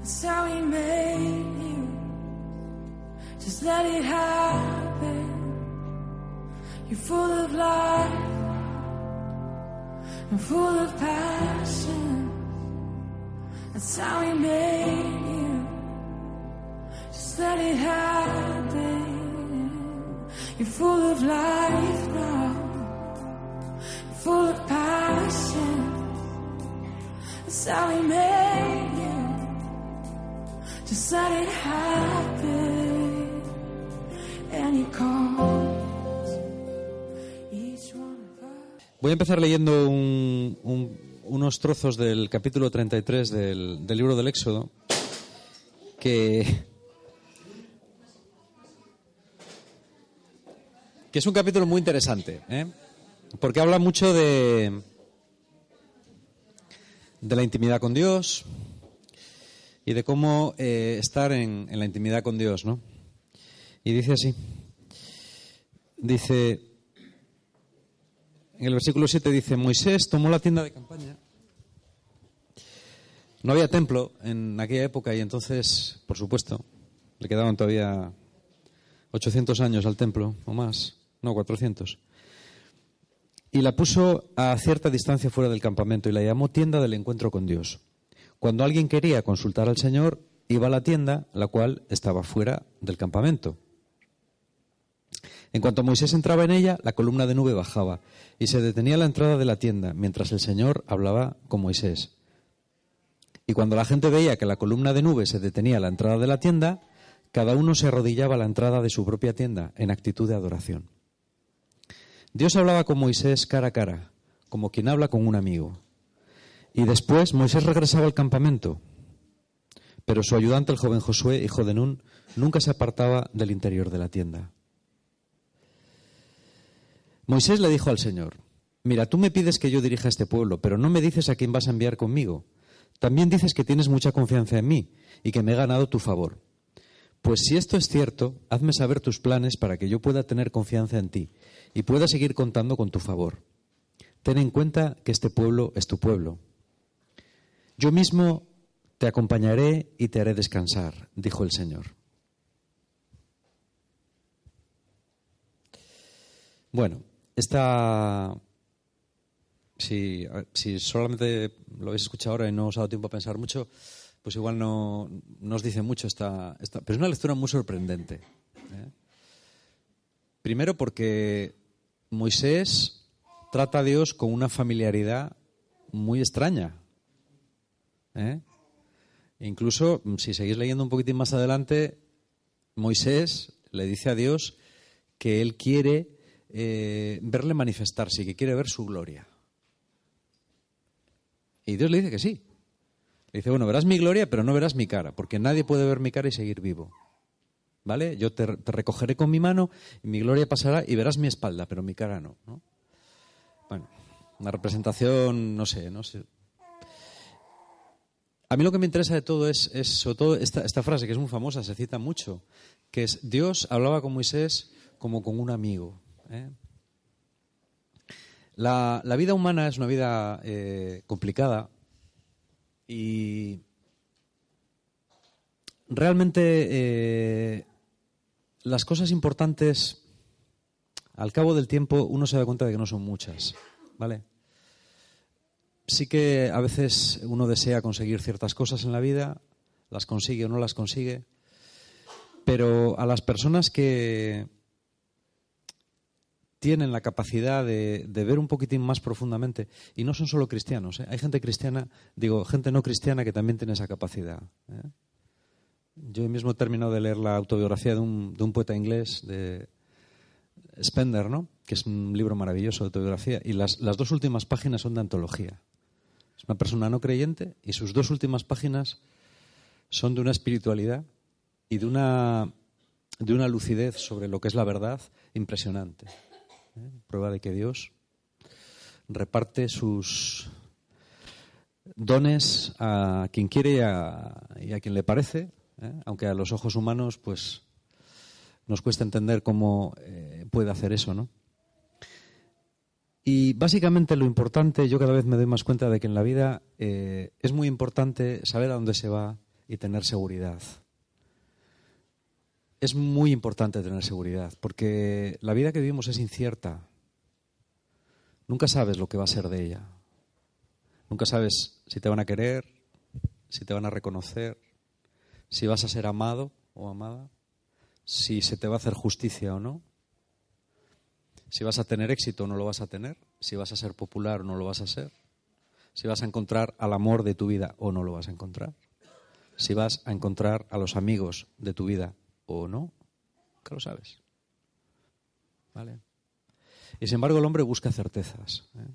That's how he made you. Just let it happen. You're full of life and full of passion. That's how he made you. Just let it happen. You're full of life now full of passion. That's how he made you. Voy a empezar leyendo un- un- unos trozos del capítulo 33 del, del libro del Éxodo que, que es un capítulo muy interesante, ¿eh? porque habla mucho de, de la intimidad con Dios y de cómo eh, estar en, la intimidad con Dios, ¿no? Y dice así, dice, en el versículo 7 dice, Moisés tomó la tienda de campaña. No había templo en aquella época y entonces, por supuesto, le quedaban todavía 800 años al templo o más, no 400. Y la puso a cierta distancia fuera del campamento y la llamó tienda del encuentro con Dios. Cuando alguien quería consultar al Señor, iba a la tienda, la cual estaba fuera del campamento. En cuanto Moisés entraba en ella, la columna de nube bajaba y se detenía a la entrada de la tienda mientras el Señor hablaba con Moisés. Y cuando la gente veía que la columna de nube se detenía a la entrada de la tienda, cada uno se arrodillaba a la entrada de su propia tienda en actitud de adoración. Dios hablaba con Moisés cara a cara, como quien habla con un amigo. Y después Moisés regresaba al campamento, pero su ayudante, el joven Josué, hijo de Nun, nunca se apartaba del interior de la tienda. Moisés le dijo al Señor, mira, tú me pides que yo dirija este pueblo, pero no me dices a quién vas a enviar conmigo. También dices que tienes mucha confianza en mí y que me he ganado tu favor. Pues si esto es cierto, hazme saber tus planes para que yo pueda tener confianza en ti y pueda seguir contando con tu favor. Ten en cuenta que este pueblo es tu pueblo. Yo mismo te acompañaré y te haré descansar, dijo el Señor. Bueno, esta. Si, solamente lo habéis escuchado ahora y no os ha dado tiempo a pensar mucho, pues igual no, no os dice mucho esta, esta. Pero es una lectura muy sorprendente. ¿eh? Primero porque Moisés trata a Dios con una familiaridad muy extraña. ¿Eh? Incluso, si seguís leyendo un poquitín más adelante, Moisés le dice a Dios que él quiere eh, verle manifestarse que quiere ver su gloria. Y Dios le dice que sí. Le dice, bueno, verás mi gloria, pero no verás mi cara, porque nadie puede ver mi cara y seguir vivo. ¿Vale? Yo te, recogeré con mi mano y mi gloria pasará y verás mi espalda, pero mi cara. ¿no? Bueno, una representación, no sé, no sé. A mí lo que me interesa de todo es, sobre todo esta, frase que es muy famosa, se cita mucho, que es Dios hablaba con Moisés como con un amigo. ¿eh? La, la vida humana es una vida eh, complicada y realmente eh, las cosas importantes, al cabo del tiempo, uno se da cuenta de que no son muchas, ¿vale? Sí que a veces uno desea conseguir ciertas cosas en la vida, las consigue o no las consigue, pero a las personas que tienen la capacidad de, ver un poquitín más profundamente, y no son solo cristianos, ¿eh? hay gente cristiana, digo, gente no cristiana que también tiene esa capacidad. ¿eh? Yo mismo he terminado de leer la autobiografía de un, de un poeta inglés, de Spender, ¿no? Que es un libro maravilloso de autobiografía. Y las dos últimas páginas son de antología. Es una persona no creyente y sus dos últimas páginas son de una espiritualidad y de una, de una lucidez sobre lo que es la verdad impresionante. ¿eh? Prueba de que Dios reparte sus dones a quien quiere y a, quien le parece, ¿eh? aunque a los ojos humanos pues nos cuesta entender cómo eh, puede hacer eso, ¿no? Y básicamente lo importante, yo cada vez me doy más cuenta de que en la vida eh, es muy importante saber a dónde se va y tener seguridad. Es muy importante tener seguridad, porque la vida que vivimos es incierta. Nunca sabes lo que va a ser de ella. Nunca sabes si te van a querer, si te van a reconocer, si vas a ser amado o amada, si se te va a hacer justicia o no, si vas a tener éxito o no lo vas a tener, si vas a ser popular o no lo vas a ser, si vas a encontrar al amor de tu vida o no lo vas a encontrar, si vas a encontrar a los amigos de tu vida o no, que lo sabes. ¿Vale? Y sin embargo el hombre busca certezas. ¿eh?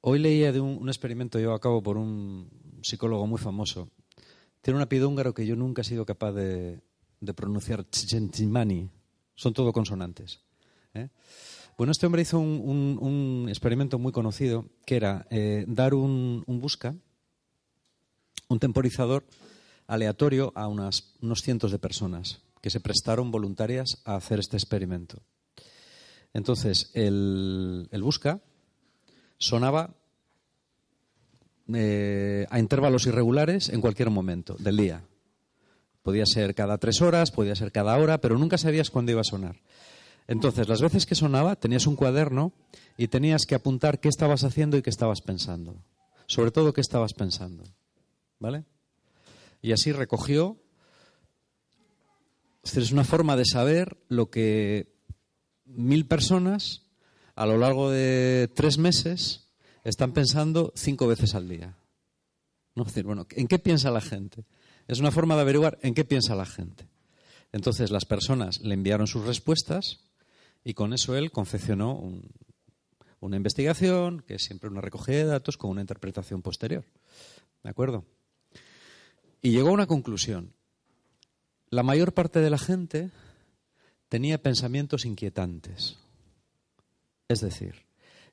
Hoy leía de un, experimento llevado a cabo por un psicólogo muy famoso. Tiene un apellido húngaro que yo nunca he sido capaz de, pronunciar. Son todo consonantes. ¿eh? Bueno, este hombre hizo un, un, experimento muy conocido que era eh, dar un, busca, un temporizador aleatorio a unas, unos cientos de personas que se prestaron voluntarias a hacer este experimento. Entonces, el, el busca sonaba eh, a intervalos irregulares en cualquier momento del día. Podía ser cada tres horas, podía ser cada hora, pero nunca sabías cuándo iba a sonar. Entonces, las veces que sonaba, tenías un cuaderno y tenías que apuntar qué estabas haciendo y qué estabas pensando. Sobre todo, qué estabas pensando. ¿Vale? Y así recogió. Es una forma de saber lo que mil personas a lo largo de tres meses están pensando cinco veces al día. ¿No? Es decir, bueno, ¿en qué piensa la gente? Es una forma de averiguar en qué piensa la gente. Entonces las personas le enviaron sus respuestas y con eso él confeccionó un, una investigación, que es siempre una recogida de datos con una interpretación posterior. ¿De acuerdo? Y llegó a una conclusión. La mayor parte de la gente tenía pensamientos inquietantes. Es decir,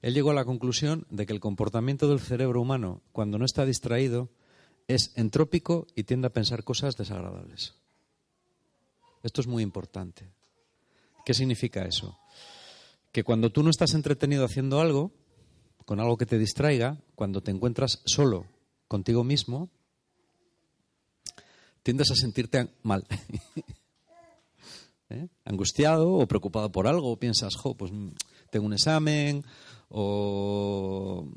él llegó a la conclusión de que el comportamiento del cerebro humano, cuando no está distraído, es entrópico y tiende a pensar cosas desagradables. Esto es muy importante. ¿Qué significa eso? Que cuando tú no estás entretenido haciendo algo, con algo que te distraiga, cuando te encuentras solo contigo mismo, tiendes a sentirte mal. ¿Eh? Angustiado o preocupado por algo, o piensas, jo, pues mm, tengo un examen, o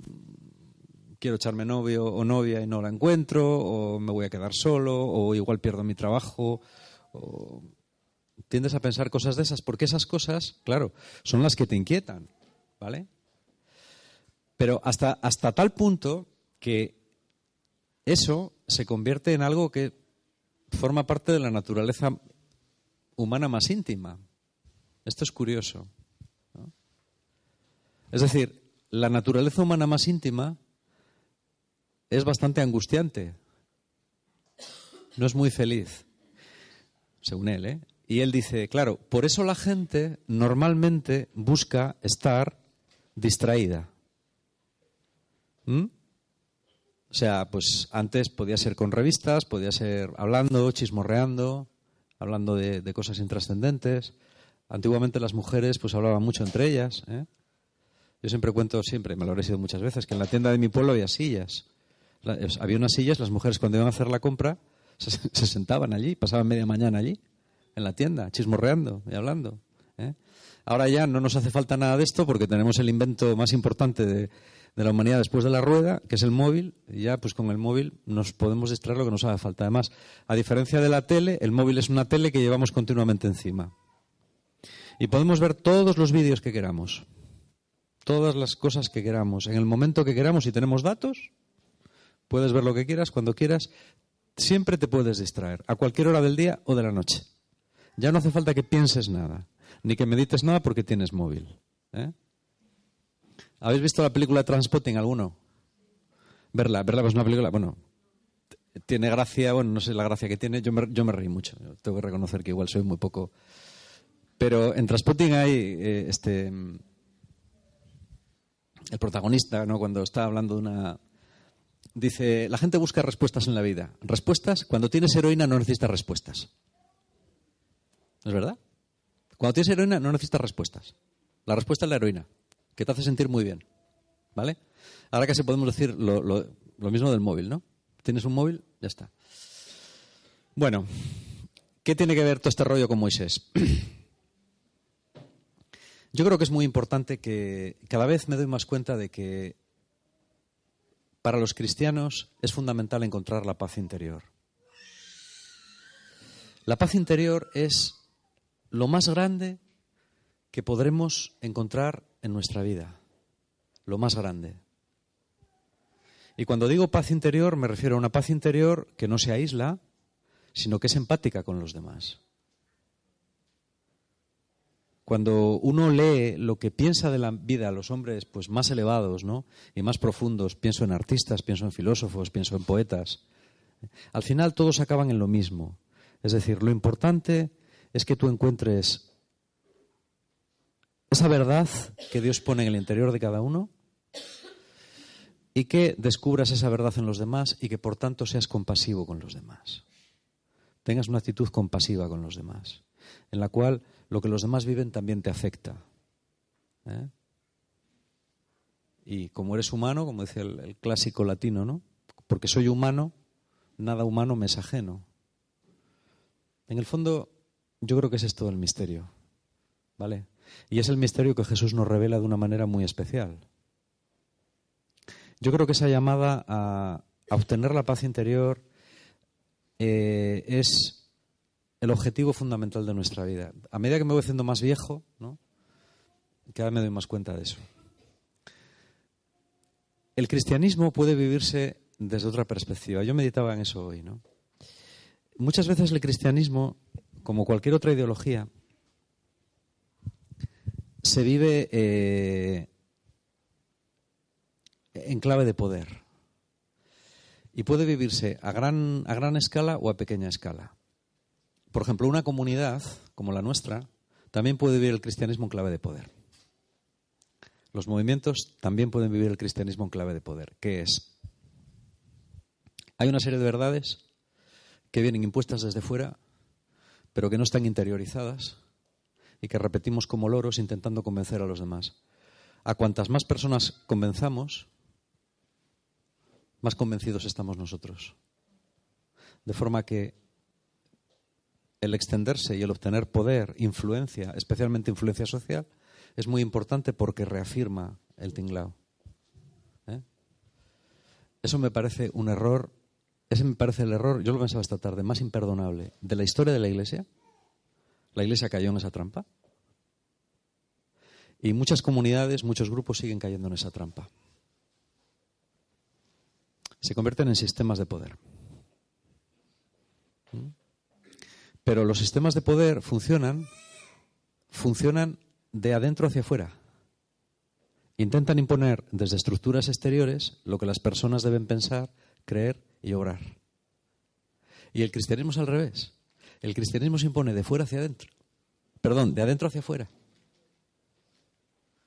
quiero echarme novio o novia y no la encuentro, o me voy a quedar solo, o igual pierdo mi trabajo, o tiendes a pensar cosas de esas, porque esas cosas, claro, son las que te inquietan, ¿vale? Pero hasta, hasta tal punto que eso se convierte en algo que forma parte de la naturaleza humana más íntima. Esto es curioso. Es decir, la naturaleza humana más íntima es bastante angustiante. No es muy feliz, según él. ¿eh? Y él dice, claro, por eso la gente normalmente busca estar distraída. ¿Mm? O sea, pues antes podía ser con revistas, podía ser hablando, chismorreando, hablando de, cosas intrascendentes. Antiguamente las mujeres pues hablaban mucho entre ellas. ¿eh? Yo siempre cuento, siempre, me lo habré sido muchas veces, que en la tienda de mi pueblo había sillas había unas sillas, las mujeres cuando iban a hacer la compra se, se, sentaban allí, pasaban media mañana allí, en la tienda, chismorreando y hablando. ¿eh? Ahora ya no nos hace falta nada de esto porque tenemos el invento más importante de, la humanidad después de la rueda, que es el móvil, y ya pues con el móvil nos podemos distraer lo que nos haga falta. Además, a diferencia de la tele, el móvil es una tele que llevamos continuamente encima. Y podemos ver todos los vídeos que queramos, todas las cosas que queramos, en el momento que queramos, si tenemos datos, Puedes ver lo que quieras, cuando quieras. Siempre te puedes distraer, a cualquier hora del día o de la noche. Ya no hace falta que pienses nada. ni que medites nada porque tienes móvil. ¿eh? ¿Habéis visto la película Transpotting alguno? Verla, verla, pues una película, bueno, tiene gracia, bueno, no sé la gracia que tiene, yo me, yo me reí mucho, tengo que reconocer que igual soy muy poco. Pero en Transpotting hay eh, este el protagonista, ¿no? cuando está hablando de una, dice, la gente busca respuestas en la vida. Respuestas, cuando tienes heroína no necesitas respuestas. ¿No es verdad? Cuando tienes heroína no necesitas respuestas. La respuesta es la heroína, que te hace sentir muy bien. ¿Vale? Ahora casi podemos decir lo, lo mismo del móvil, ¿no? Tienes un móvil, ya está. Bueno, ¿qué tiene que ver todo este rollo con Moisés? Yo creo que es muy importante que cada vez me doy más cuenta de que para los cristianos es fundamental encontrar la paz interior. La paz interior es lo más grande que podremos encontrar en nuestra vida. Lo más grande. Y cuando digo paz interior me refiero a una paz interior que no se aísla, sino que es empática con los demás. Cuando uno lee lo que piensa de la vida los hombres pues más elevados ¿no? y más profundos, pienso en artistas, pienso en filósofos, pienso en poetas, al final todos acaban en lo mismo. Es decir, lo importante es que tú encuentres esa verdad que Dios pone en el interior de cada uno y que descubras esa verdad en los demás y que por tanto seas compasivo con los demás. Tengas una actitud compasiva con los demás, en la cual lo que los demás viven también te afecta. ¿eh? Y como eres humano, como dice el, clásico latino, ¿no? Porque soy humano, nada humano me es ajeno. En el fondo, yo creo que ese es todo el misterio. ¿Vale? Y es el misterio que Jesús nos revela de una manera muy especial. Yo creo que esa llamada a, obtener la paz interior eh, es el objetivo fundamental de nuestra vida. A medida que me voy haciendo más viejo, ¿no? cada vez me doy más cuenta de eso. El cristianismo puede vivirse desde otra perspectiva. Yo meditaba en eso hoy. ¿no? Muchas veces el cristianismo, como cualquier otra ideología, se vive eh, en clave de poder. Y puede vivirse a gran, a gran escala o a pequeña escala. Por ejemplo, una comunidad como la nuestra también puede vivir el cristianismo en clave de poder. Los movimientos también pueden vivir el cristianismo en clave de poder. ¿Qué es? Hay una serie de verdades que vienen impuestas desde fuera, pero que no están interiorizadas y que repetimos como loros intentando convencer a los demás. A cuantas más personas convenzamos, más convencidos estamos nosotros. De forma que el extenderse y el obtener poder, influencia, especialmente influencia social, es muy importante porque reafirma el tinglao. ¿eh? Eso me parece un error, ese me parece el error, yo lo pensaba esta tarde, más imperdonable de la historia de la Iglesia. La Iglesia cayó en esa trampa. Y muchas comunidades, muchos grupos siguen cayendo en esa trampa. Se convierten en sistemas de poder. ¿Mm? Pero los sistemas de poder funcionan, funcionan de adentro hacia afuera. Intentan imponer desde estructuras exteriores lo que las personas deben pensar, creer y obrar. Y el cristianismo es al revés. El cristianismo se impone de fuera hacia adentro. Perdón, de adentro hacia afuera.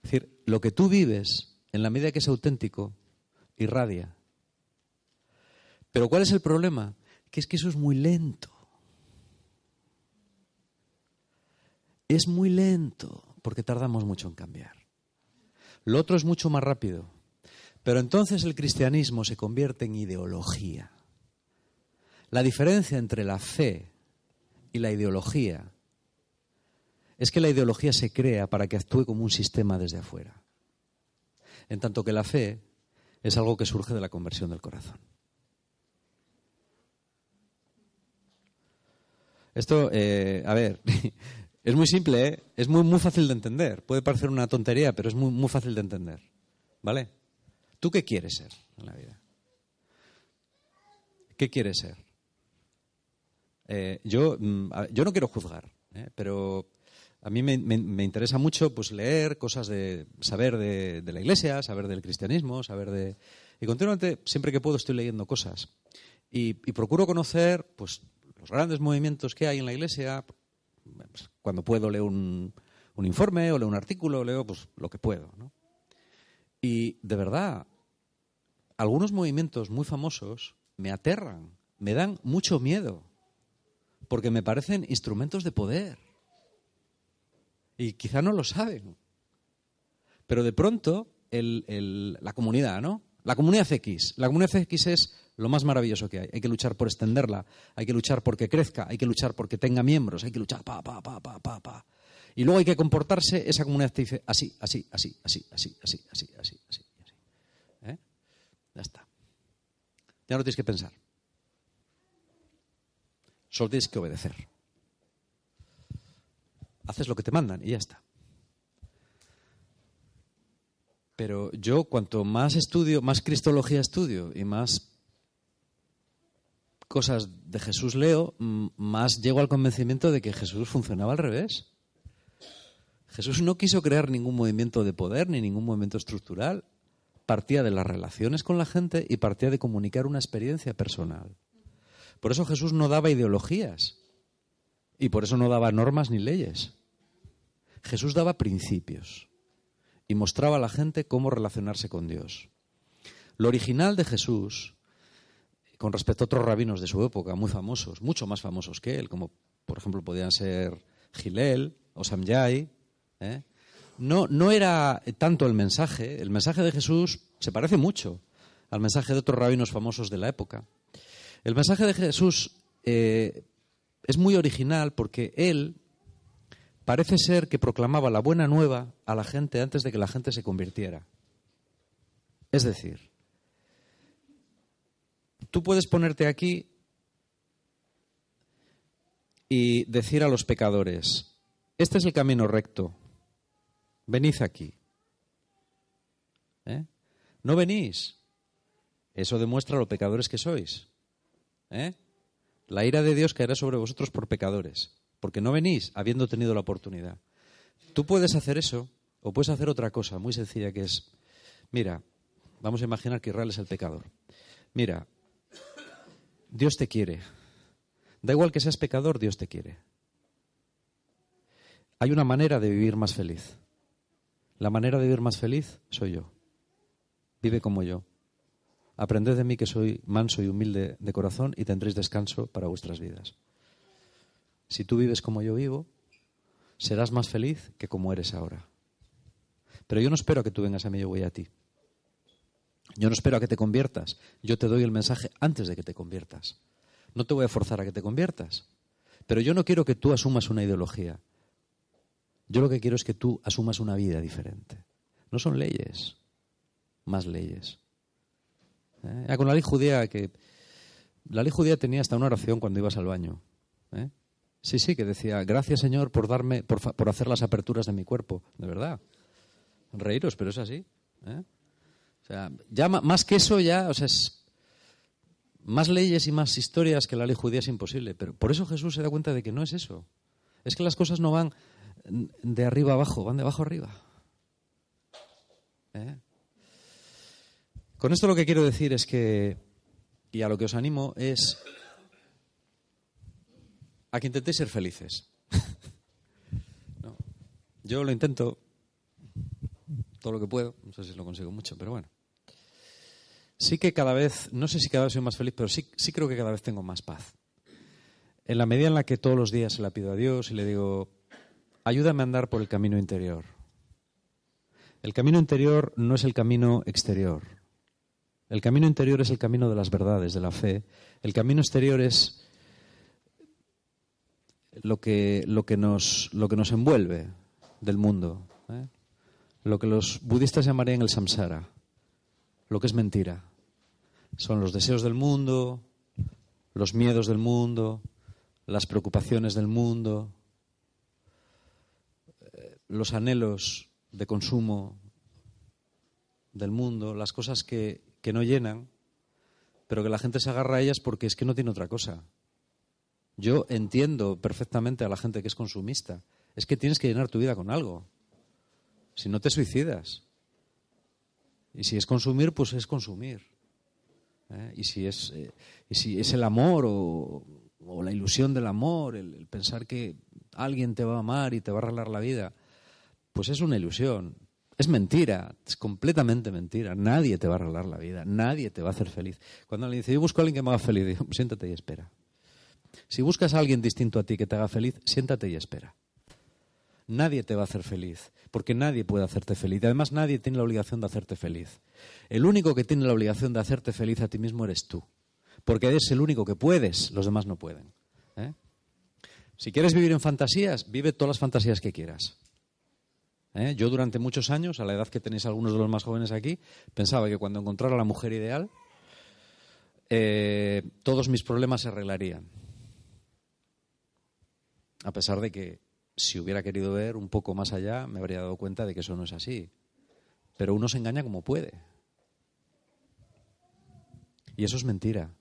Es decir, lo que tú vives, en la medida que es auténtico, irradia. Pero ¿cuál es el problema? Que es que eso es muy lento. es muy lento porque tardamos mucho en cambiar. Lo otro es mucho más rápido. Pero entonces el cristianismo se convierte en ideología. La diferencia entre la fe y la ideología es que la ideología se crea para que actúe como un sistema desde afuera, en tanto que la fe es algo que surge de la conversión del corazón. Esto, eh, a ver, Es muy simple, ¿eh? es muy, muy fácil de entender. Puede parecer una tontería, pero es muy, muy fácil de entender. ¿Vale? ¿Tú qué quieres ser en la vida? ¿Qué quieres ser? Eh, yo, mm, yo no quiero juzgar, ¿eh? pero a mí me, interesa mucho pues leer cosas de saber de, la iglesia, saber del cristianismo, saber de... Y continuamente, siempre que puedo, estoy leyendo cosas. Y, y procuro conocer pues, los grandes movimientos que hay en la iglesia. Pues, cuando puedo leo un, un informe o leo un artículo, leo pues, lo que puedo. ¿no? Y de verdad, algunos movimientos muy famosos me aterran, me dan mucho miedo, porque me parecen instrumentos de poder. Y quizá no lo saben. Pero de pronto, la comunidad, ¿no? La comunidad X. La comunidad X es lo más maravilloso que hay. Hay que luchar por extenderla, hay que luchar porque crezca, hay que luchar porque tenga miembros, hay que luchar pa, pa, pa, pa, pa, pa. Y luego hay que comportarse, esa comunidad te dice así, así, así, así, así, así, así, así, así, así. ¿Eh? Ya está. Ya no tienes que pensar. Solo tienes que obedecer. Haces lo que te mandan y ya está. Pero yo cuanto más estudio, más cristología estudio y más cosas de Jesús leo, más llego al convencimiento de que Jesús funcionaba al revés. Jesús no quiso crear ningún movimiento de poder ni ningún movimiento estructural. Partía de las relaciones con la gente y partía de comunicar una experiencia personal. Por eso Jesús no daba ideologías y por eso no daba normas ni leyes. Jesús daba principios y mostraba a la gente cómo relacionarse con Dios. Lo original de Jesús, con respecto a otros rabinos de su época, muy famosos, mucho más famosos que él, como por ejemplo podían ser Gilel o Samyai, ¿eh? no, no era tanto el mensaje, el mensaje de Jesús se parece mucho al mensaje de otros rabinos famosos de la época. El mensaje de Jesús eh, es muy original porque él parece ser que proclamaba la buena nueva a la gente antes de que la gente se convirtiera. Es decir, tú puedes ponerte aquí y decir a los pecadores, este es el camino recto, venid aquí. ¿Eh? No venís. Eso demuestra lo pecadores que sois. ¿Eh? La ira de Dios caerá sobre vosotros por pecadores, porque no venís habiendo tenido la oportunidad. Tú puedes hacer eso o puedes hacer otra cosa muy sencilla que es, mira, vamos a imaginar que Israel es el pecador. Mira, Dios te quiere. Da igual que seas pecador, Dios te quiere. Hay una manera de vivir más feliz. La manera de vivir más feliz soy yo. Vive como yo. Aprended de mí que soy manso y humilde de corazón y tendréis descanso para vuestras vidas. Si tú vives como yo vivo, serás más feliz que como eres ahora. Pero yo no espero que tú vengas a mí, yo voy a ti. Yo no espero a que te conviertas. Yo te doy el mensaje antes de que te conviertas. No te voy a forzar a que te conviertas. Pero yo no quiero que tú asumas una ideología. Yo lo que quiero es que tú asumas una vida diferente. No son leyes, más leyes. ¿Eh? Ya con la ley judía, que la ley judía tenía hasta una oración cuando ibas al baño. ¿eh? Sí, sí, que decía, gracias Señor por darme, por, hacer las aperturas de mi cuerpo. De verdad. Reíros, pero es así. ¿eh? O sea, ya más que eso, ya, o sea, más leyes y más historias que la ley judía es imposible. Pero por eso Jesús se da cuenta de que no es eso. Es que las cosas no van de arriba abajo, van de abajo arriba. ¿Eh? Con esto lo que quiero decir es que, y a lo que os animo, es a que intentéis ser felices. No. Yo lo intento todo lo que puedo, no sé si lo consigo mucho, pero bueno. Sí que cada vez, no sé si cada vez soy más feliz, pero sí, sí creo que cada vez tengo más paz. En la medida en la que todos los días se la pido a Dios y le digo, ayúdame a andar por el camino interior. El camino interior no es el camino exterior. El camino interior es el camino de las verdades, de la fe. El camino exterior es lo que, lo que, nos, lo que nos envuelve del mundo. ¿eh? Lo que los budistas llamarían el samsara, lo que es mentira. Son los deseos del mundo, los miedos del mundo, las preocupaciones del mundo, los anhelos de consumo del mundo, las cosas que, que no llenan, pero que la gente se agarra a ellas porque es que no tiene otra cosa. Yo entiendo perfectamente a la gente que es consumista. Es que tienes que llenar tu vida con algo. Si no te suicidas. Y si es consumir, pues es consumir. ¿eh? Y, si es, eh, y si es el amor o, o la ilusión del amor, el, el, pensar que alguien te va a amar y te va a arreglar la vida, pues es una ilusión. Es mentira, es completamente mentira. Nadie te va a arreglar la vida, nadie te va a hacer feliz. Cuando alguien dice, yo busco a alguien que me haga feliz, digo, siéntate y espera. Si buscas a alguien distinto a ti que te haga feliz, siéntate y espera. Nadie te va a hacer feliz, porque nadie puede hacerte feliz. Además, nadie tiene la obligación de hacerte feliz. El único que tiene la obligación de hacerte feliz a ti mismo eres tú, porque eres el único que puedes, los demás no pueden. ¿eh? Si quieres vivir en fantasías, vive todas las fantasías que quieras. ¿Eh? Yo durante muchos años, a la edad que tenéis algunos de los más jóvenes aquí, pensaba que cuando encontrara la mujer ideal, eh, todos mis problemas se arreglarían. A pesar de que si hubiera querido ver un poco más allá, me habría dado cuenta de que eso no es así. Pero uno se engaña como puede. Y eso es mentira.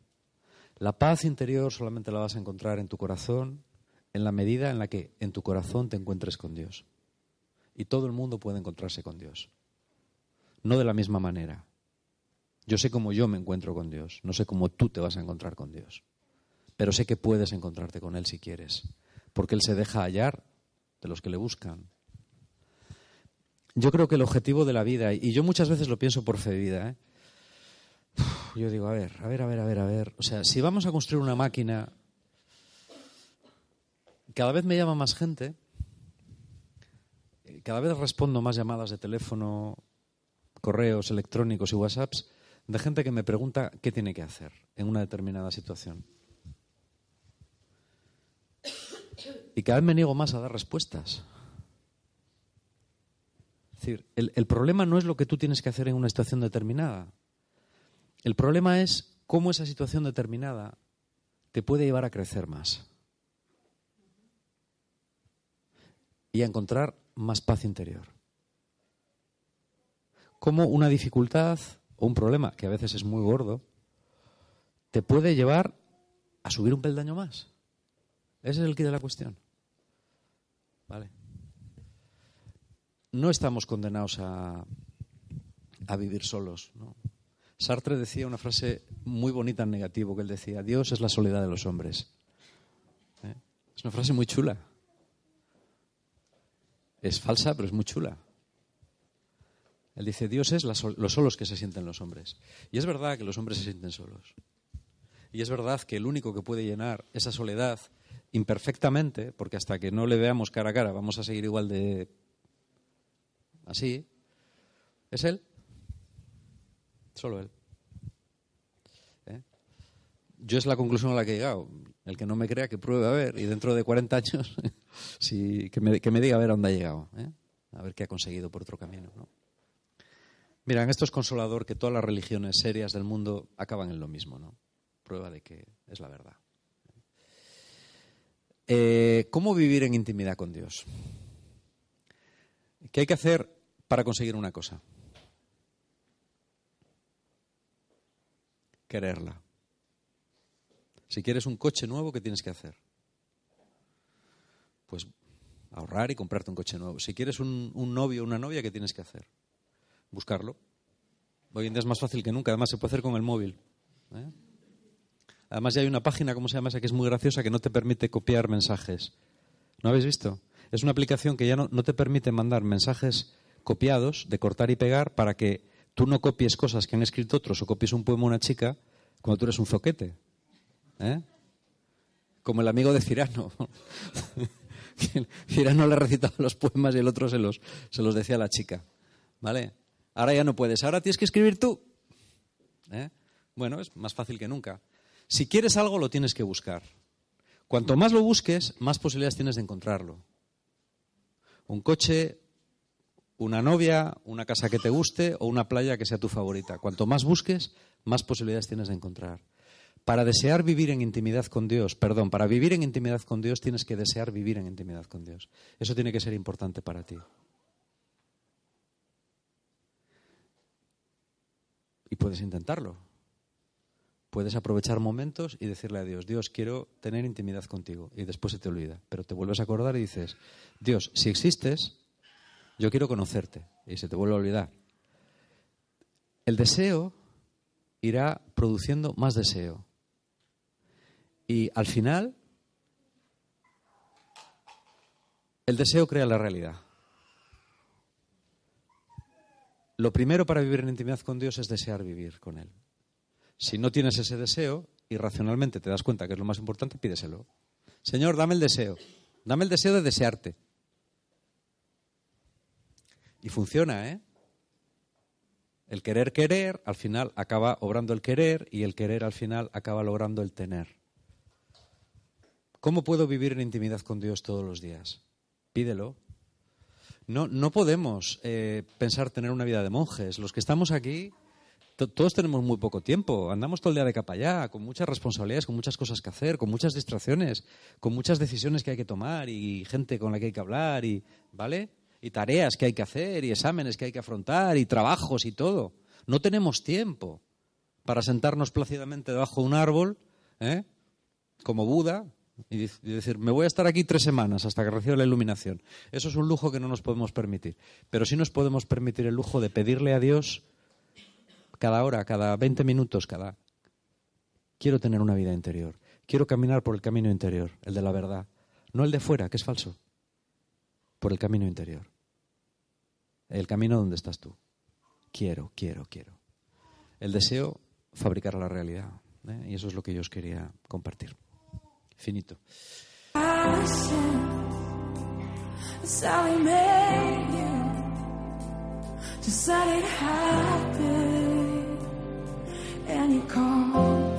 La paz interior solamente la vas a encontrar en tu corazón en la medida en la que en tu corazón te encuentres con Dios. Y todo el mundo puede encontrarse con Dios. No de la misma manera. Yo sé cómo yo me encuentro con Dios, no sé cómo tú te vas a encontrar con Dios. Pero sé que puedes encontrarte con Él si quieres, porque Él se deja hallar de los que le buscan. Yo creo que el objetivo de la vida, y yo muchas veces lo pienso por fe de vida, ¿eh? yo digo, a ver, a ver, a ver, a ver, a ver. O sea, si vamos a construir una máquina, cada vez me llama más gente, cada vez respondo más llamadas de teléfono, correos electrónicos y WhatsApps de gente que me pregunta qué tiene que hacer en una determinada situación. Y cada vez me niego más a dar respuestas. Es decir, el, el, problema no es lo que tú tienes que hacer en una situación determinada. El problema es cómo esa situación determinada te puede llevar a crecer más. Y a encontrar más paz interior. Cómo una dificultad o un problema, que a veces es muy gordo, te puede llevar a subir un peldaño más. Ese es el quid de la cuestión. ¿Vale? No estamos condenados a, a vivir solos. ¿no? Sartre decía una frase muy bonita en negativo, que él decía, Dios es la soledad de los hombres. ¿Eh? Es una frase muy chula. Es falsa, pero es muy chula. Él dice, Dios es los solos que se sienten los hombres. Y es verdad que los hombres se sienten solos. Y es verdad que el único que puede llenar esa soledad imperfectamente, porque hasta que no le veamos cara a cara vamos a seguir igual de así, es Él. Solo Él. ¿Eh? Yo es la conclusión a la que he llegado. El que no me crea, que pruebe a ver. Y dentro de 40 años, que, me, diga a ver a dónde ha llegado. ¿eh? A ver qué ha conseguido por otro camino. ¿no? Mira, esto es consolador que todas las religiones serias del mundo acaban en lo mismo. ¿no? Prueba de que es la verdad. Eh, ¿Cómo vivir en intimidad con Dios? ¿Qué hay que hacer para conseguir una cosa? Quererla. Si quieres un coche nuevo, ¿qué tienes que hacer? Pues ahorrar y comprarte un coche nuevo. Si quieres un, novio o una novia, ¿qué tienes que hacer? Buscarlo. Hoy en día es más fácil que nunca. Además, se puede hacer con el móvil. ¿eh? Además, ya hay una página, ¿cómo se llama esa? Que es muy graciosa, que no te permite copiar mensajes. ¿No habéis visto? Es una aplicación que ya no, no te permite mandar mensajes copiados, de cortar y pegar, para que tú no copies cosas que han escrito otros o copies un poema a una chica cuando tú eres un zoquete. ¿Eh? Como el amigo de Cirano. Cirano le ha recitado los poemas y el otro se los, se los decía a la chica. ¿Vale? Ahora ya no puedes, ahora tienes que escribir tú. ¿Eh? Bueno, es más fácil que nunca. Si quieres algo, lo tienes que buscar. Cuanto más lo busques, más posibilidades tienes de encontrarlo. Un coche, una novia, una casa que te guste o una playa que sea tu favorita. Cuanto más busques, más posibilidades tienes de encontrar. Para desear vivir en intimidad con Dios, perdón, para vivir en intimidad con Dios tienes que desear vivir en intimidad con Dios. Eso tiene que ser importante para ti. Y puedes intentarlo. puedes aprovechar momentos y decirle a Dios, Dios, quiero tener intimidad contigo. Y después se te olvida. Pero te vuelves a acordar y dices, Dios, si existes, yo quiero conocerte. Y se te vuelve a olvidar. El deseo irá produciendo más deseo. Y al final, el deseo crea la realidad. Lo primero para vivir en intimidad con Dios es desear vivir con Él. Si no tienes ese deseo y racionalmente te das cuenta que es lo más importante, pídeselo. Señor, dame el deseo. Dame el deseo de desearte. Y funciona, ¿eh? El querer querer al final acaba obrando el querer y el querer al final acaba logrando el tener. ¿Cómo puedo vivir en intimidad con Dios todos los días? Pídelo. No, no podemos eh, pensar tener una vida de monjes. Los que estamos aquí todos tenemos muy poco tiempo, andamos todo el día de capa allá, con muchas responsabilidades, con muchas cosas que hacer, con muchas distracciones, con muchas decisiones que hay que tomar y gente con la que hay que hablar y, ¿vale? Y tareas que hay que hacer y exámenes que hay que afrontar y trabajos y todo. No tenemos tiempo para sentarnos plácidamente debajo de un árbol, ¿eh? como Buda, y decir, me voy a estar aquí tres semanas hasta que reciba la iluminación. Eso es un lujo que no nos podemos permitir. Pero sí nos podemos permitir el lujo de pedirle a Dios cada hora, cada 20 minutos, cada... Quiero tener una vida interior. Quiero caminar por el camino interior, el de la verdad. No el de fuera, que es falso. Por el camino interior. El camino donde estás tú. Quiero, quiero, quiero. El deseo, fabricar la realidad. ¿eh? Y eso es lo que yo os quería compartir. Finito. And you call.